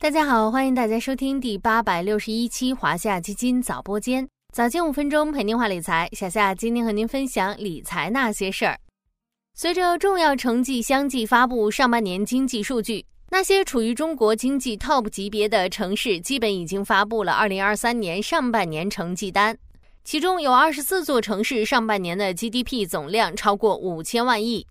大家好，欢迎大家收听第八百六十一期华夏基金早播间，早间五分钟陪您话理财。小夏今天和您分享理财那些事儿。随着重要成绩相继发布，上半年经济数据，那些处于中国经济 TOP 级别的城市，基本已经发布了二零二三年上半年成绩单。其中有二十四座城市上半年的 GDP 总量超过五千万亿。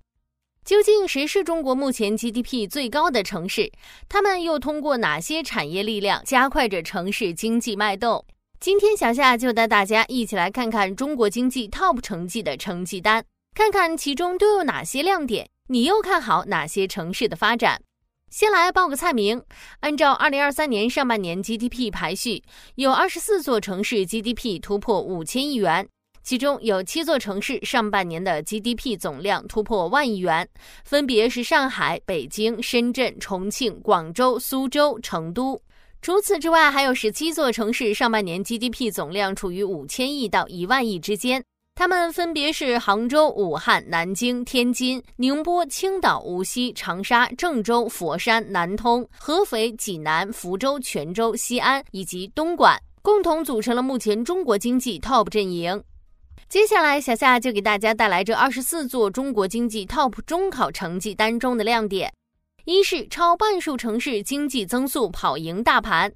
究竟谁是中国目前 GDP 最高的城市？他们又通过哪些产业力量加快着城市经济脉动？今天小夏就带大家一起来看看中国经济 TOP 成绩的成绩单，看看其中都有哪些亮点，你又看好哪些城市的发展？先来报个菜名，按照二零二三年上半年 GDP 排序，有二十四座城市 GDP 突破五千亿元，其中有七座城市上半年的 GDP 总量突破万亿元，分别是上海、北京、深圳、重庆、广州、苏州、成都。除此之外，还有十七座城市上半年 GDP 总量处于五千亿到一万亿之间。它们分别是杭州、武汉、南京、天津、宁波、青岛、无锡、长沙、郑州、佛山、南通、合肥、济南、福州、泉州、西安以及东莞，共同组成了目前中国经济 TOP 阵营。接下来，小夏就给大家带来这二十四座中国经济 TOP 中考成绩单中的亮点。一是超半数城市经济增速跑赢大盘，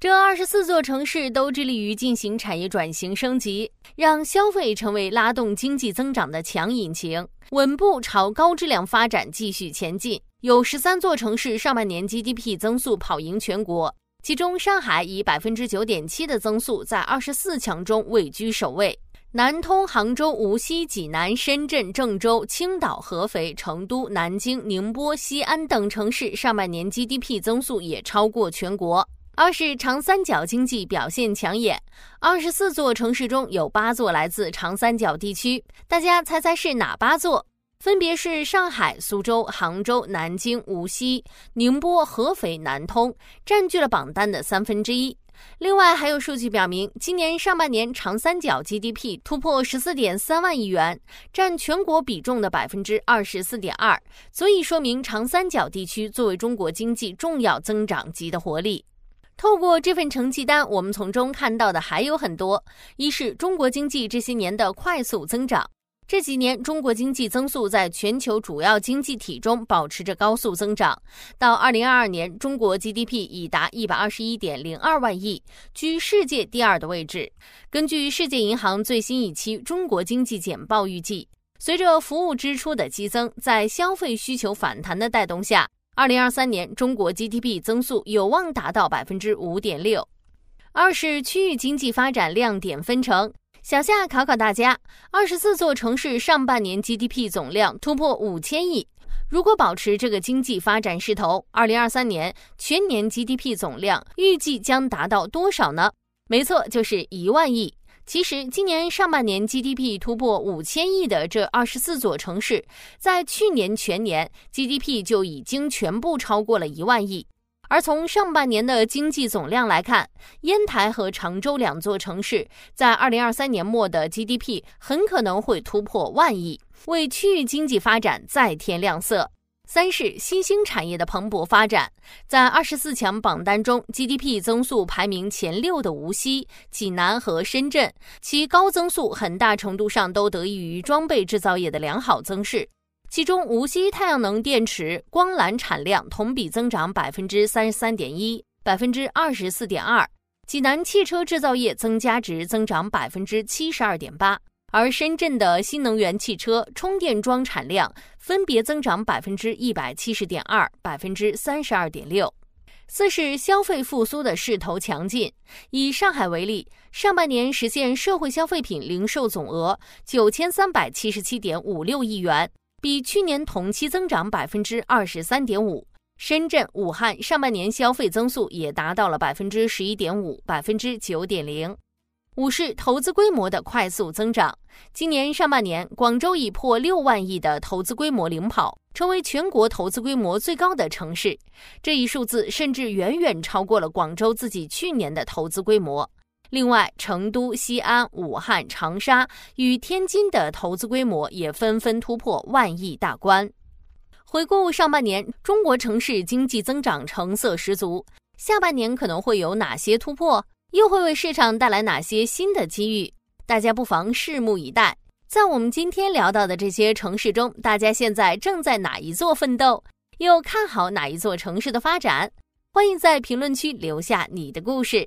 这二十四座城市都致力于进行产业转型升级，让消费成为拉动经济增长的强引擎，稳步朝高质量发展继续前进。有十三座城市上半年 GDP 增速跑赢全国，其中上海以百分之九点七的增速在二十四强中位居首位。南通、杭州、无锡、济南、深圳、郑州、青岛、合肥、成都、南京、宁波、西安等城市上半年 GDP 增速也超过全国。二是长三角经济表现抢眼，二十四座城市中有八座来自长三角地区，大家猜猜是哪八座？分别是上海、苏州、杭州、南京、无锡、宁波、合肥、南通，占据了榜单的三分之一。另外还有数据表明，今年上半年长三角 GDP 突破十四点三万亿元，占全国比重的百分之二十四点二，足以说明长三角地区作为中国经济重要增长极的活力。透过这份成绩单，我们从中看到的还有很多：一是中国经济这些年的快速增长。这几年，中国经济增速在全球主要经济体中保持着高速增长。到二零二二年，中国 GDP 已达一百二十一点零二万亿，居世界第二的位置。根据世界银行最新一期中国经济简报预计，随着服务支出的激增，在消费需求反弹的带动下，二零二三年中国 GDP 增速有望达到百分之五点六。二是区域经济发展亮点分成。小夏考考大家：二十四座城市上半年 GDP 总量突破五千亿，如果保持这个经济发展势头，二零二三年全年 GDP 总量预计将达到多少呢？没错，就是一万亿。其实，今年上半年 GDP 突破五千亿的这二十四座城市，在去年全年 GDP 就已经全部超过了一万亿。而从上半年的经济总量来看，烟台和常州两座城市在二零二三年末的 GDP 很可能会突破万亿，为区域经济发展再添亮色。三是新兴产业的蓬勃发展，在二十四强榜单中，GDP 增速排名前六的无锡、济南和深圳，其高增速很大程度上都得益于装备制造业的良好增势。其中，无锡太阳能电池、光缆产量同比增长百分之三十三点一、百分之二十四点二；济南汽车制造业增加值增长百分之七十二点八，而深圳的新能源汽车充电桩产量分别增长百分之一百七十点二、百分之三十二点六。四是消费复苏的势头强劲，以上海为例，上半年实现社会消费品零售总额九千三百七十七点五六亿元。比去年同期增长百分之二十三点五。深圳、武汉上半年消费增速也达到了百分之十一点五、百分之九点零。五是投资规模的快速增长。今年上半年，广州已破六万亿的投资规模领跑，成为全国投资规模最高的城市。这一数字甚至远远超过了广州自己去年的投资规模。另外，成都、西安、武汉、长沙与天津的投资规模也纷纷突破万亿大关。回顾上半年，中国城市经济增长成色十足。下半年可能会有哪些突破，又会为市场带来哪些新的机遇？大家不妨拭目以待。在我们今天聊到的这些城市中，大家现在正在哪一座奋斗？又看好哪一座城市的发展？欢迎在评论区留下你的故事。